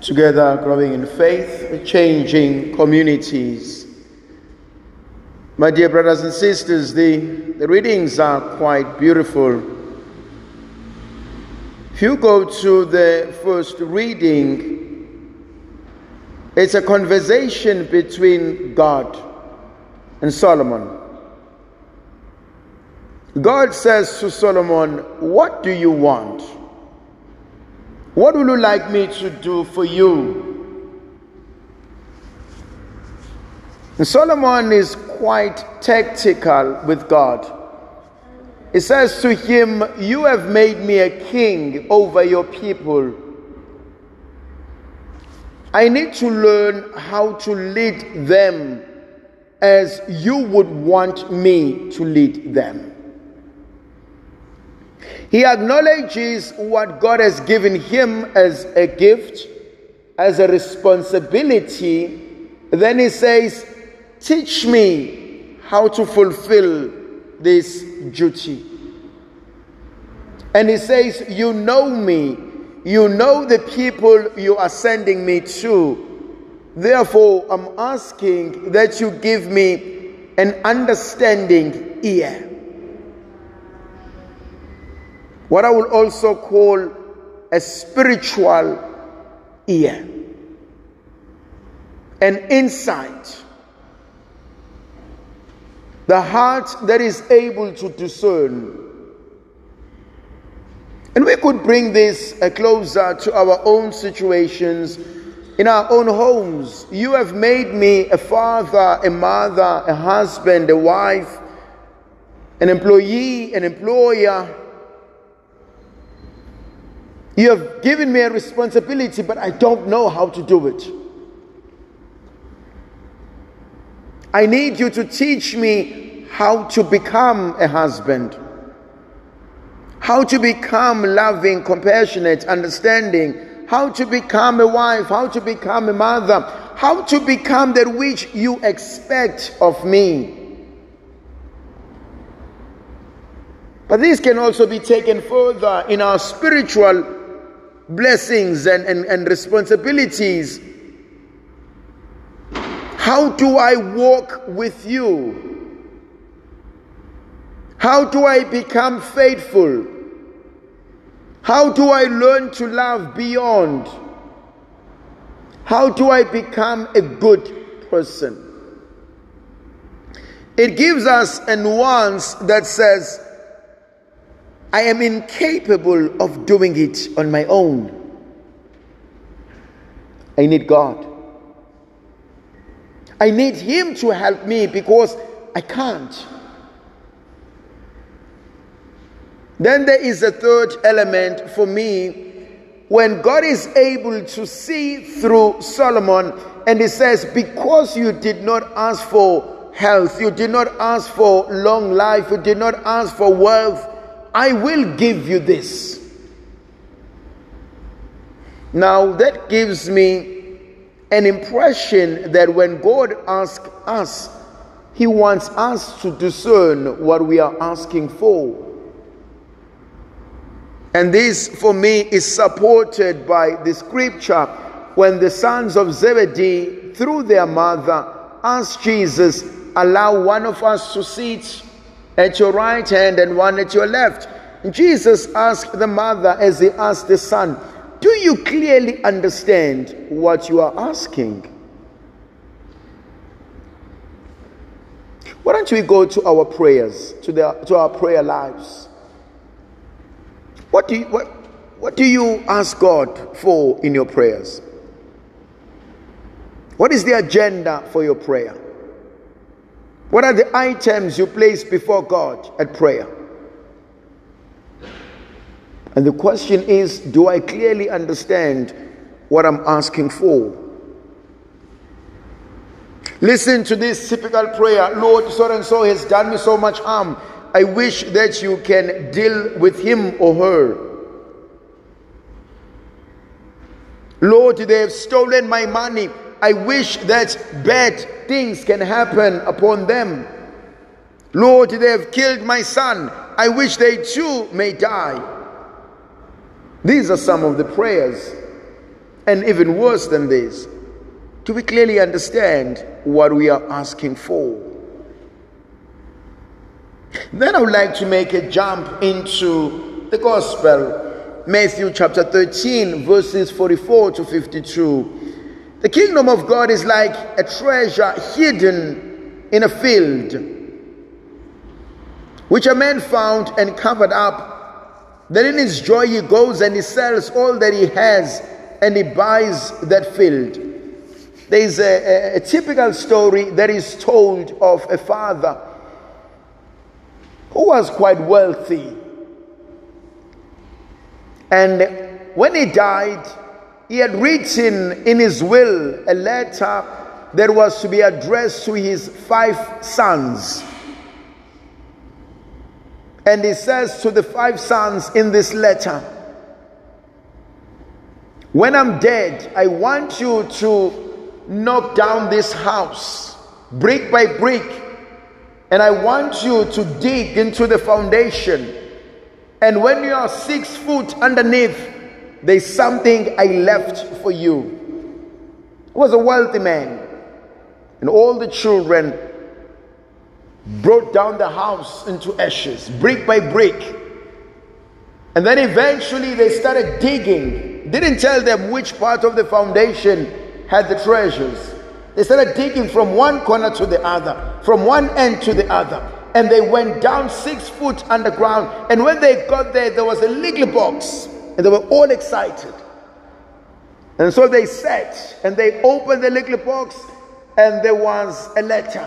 together growing in faith, changing communities. My dear brothers and sisters, the, the readings are quite beautiful. If you go to the first reading, it's a conversation between God and Solomon. God says to Solomon, What do you want? What would you like me to do for you? And Solomon is quite tactical with God. He says to him, You have made me a king over your people. I need to learn how to lead them as you would want me to lead them. He acknowledges what God has given him as a gift, as a responsibility. Then he says, Teach me how to fulfill this duty. And he says, You know me, you know the people you are sending me to. Therefore, I'm asking that you give me an understanding ear what I will also call a spiritual ear, an insight, the heart that is able to discern. And we could bring this uh, closer to our own situations in our own homes. You have made me a father, a mother, a husband, a wife, an employee, an employer you have given me a responsibility, but I don't know how to do it. I need you to teach me how to become a husband, how to become loving, compassionate, understanding, how to become a wife, how to become a mother, how to become that which you expect of me. But this can also be taken further in our spiritual blessings and, and, and responsibilities. How do I walk with you? How do I become faithful? How do I learn to love beyond? How do I become a good person? It gives us a nuance that says, I am incapable of doing it on my own. I need God. I need Him to help me because I can't. Then there is a third element for me when God is able to see through Solomon and he says, Because you did not ask for health, you did not ask for long life, you did not ask for wealth, I will give you this. Now, that gives me an impression that when God asks us, He wants us to discern what we are asking for. And this, for me, is supported by the scripture when the sons of Zebedee, through their mother, asked Jesus, Allow one of us to sit at your right hand and one at your left. Jesus asked the mother as he asked the son, Do you clearly understand what you are asking? Why don't we go to our prayers, to, the, to our prayer lives? What do, you, what, what do you ask God for in your prayers? What is the agenda for your prayer? What are the items you place before God at prayer? And the question is do I clearly understand what I'm asking for? Listen to this typical prayer Lord, so and so has done me so much harm. I wish that you can deal with him or her. Lord, they have stolen my money. I wish that bad things can happen upon them. Lord, they have killed my son. I wish they too may die. These are some of the prayers. and even worse than this, do we clearly understand what we are asking for? Then I would like to make a jump into the gospel, Matthew chapter 13, verses 44 to 52. The kingdom of God is like a treasure hidden in a field, which a man found and covered up. Then in his joy he goes and he sells all that he has and he buys that field. There is a, a, a typical story that is told of a father who was quite wealthy. And when he died, he had written in his will a letter that was to be addressed to his five sons. And he says to the five sons in this letter, When I'm dead, I want you to knock down this house brick by brick and I want you to dig into the foundation. And when you are six foot underneath, there's something I left for you. He was a wealthy man. And all the children brought down the house into ashes, brick by brick. And then eventually they started digging. Didn't tell them which part of the foundation had the treasures. They started digging from one corner to the other, from one end to the other. And they went down six foot underground. And when they got there, there was a little box. And they were all excited. And so they sat and they opened the little box, and there was a letter.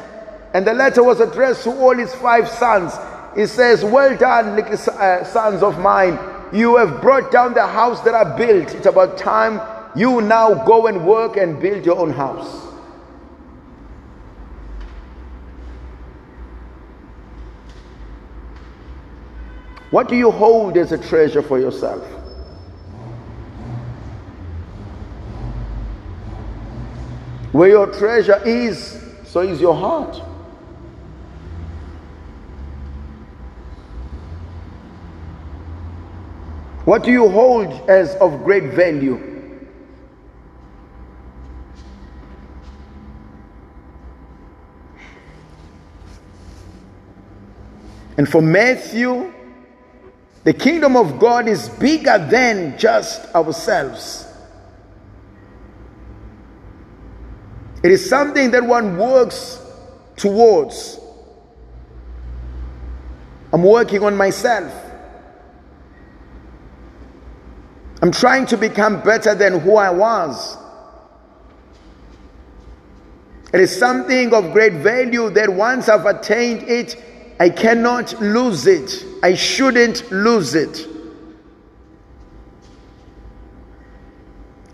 And the letter was addressed to all his five sons. It says, Well done, little uh, sons of mine. You have brought down the house that I built. It's about time you now go and work and build your own house. What do you hold as a treasure for yourself? Where your treasure is, so is your heart. What do you hold as of great value? And for Matthew, the kingdom of God is bigger than just ourselves. It is something that one works towards. I'm working on myself. I'm trying to become better than who I was. It is something of great value that once I've attained it, I cannot lose it. I shouldn't lose it.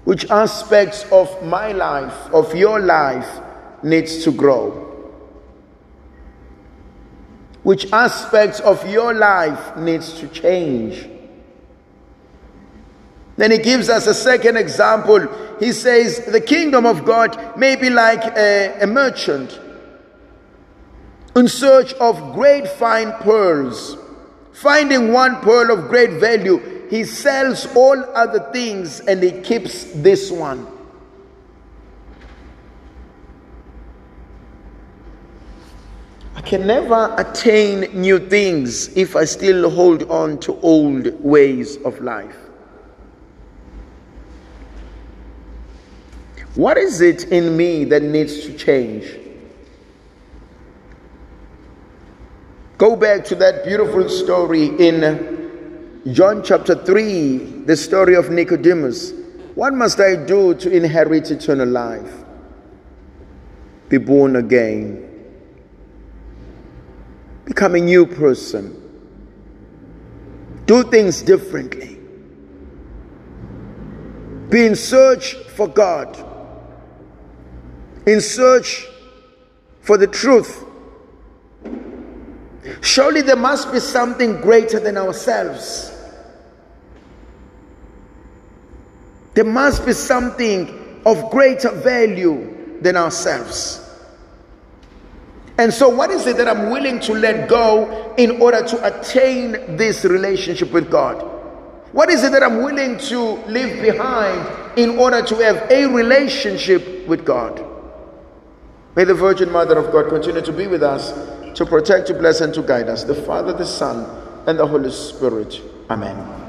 Which aspects of my life, of your life, needs to grow? Which aspects of your life needs to change? Then he gives us a second example. He says, The kingdom of God may be like a, a merchant in search of great fine pearls. Finding one pearl of great value, he sells all other things and he keeps this one. I can never attain new things if I still hold on to old ways of life. What is it in me that needs to change? Go back to that beautiful story in John chapter 3, the story of Nicodemus. What must I do to inherit eternal life? Be born again. Become a new person. Do things differently. Be in search for God. In search for the truth Surely there must be something greater than ourselves. There must be something of greater value than ourselves. And so, what is it that I'm willing to let go in order to attain this relationship with God? What is it that I'm willing to leave behind in order to have a relationship with God. May the Virgin Mother of God continue to be with us, to protect, to bless, and to guide us. The Father, the Son, and the Holy Spirit. Amen.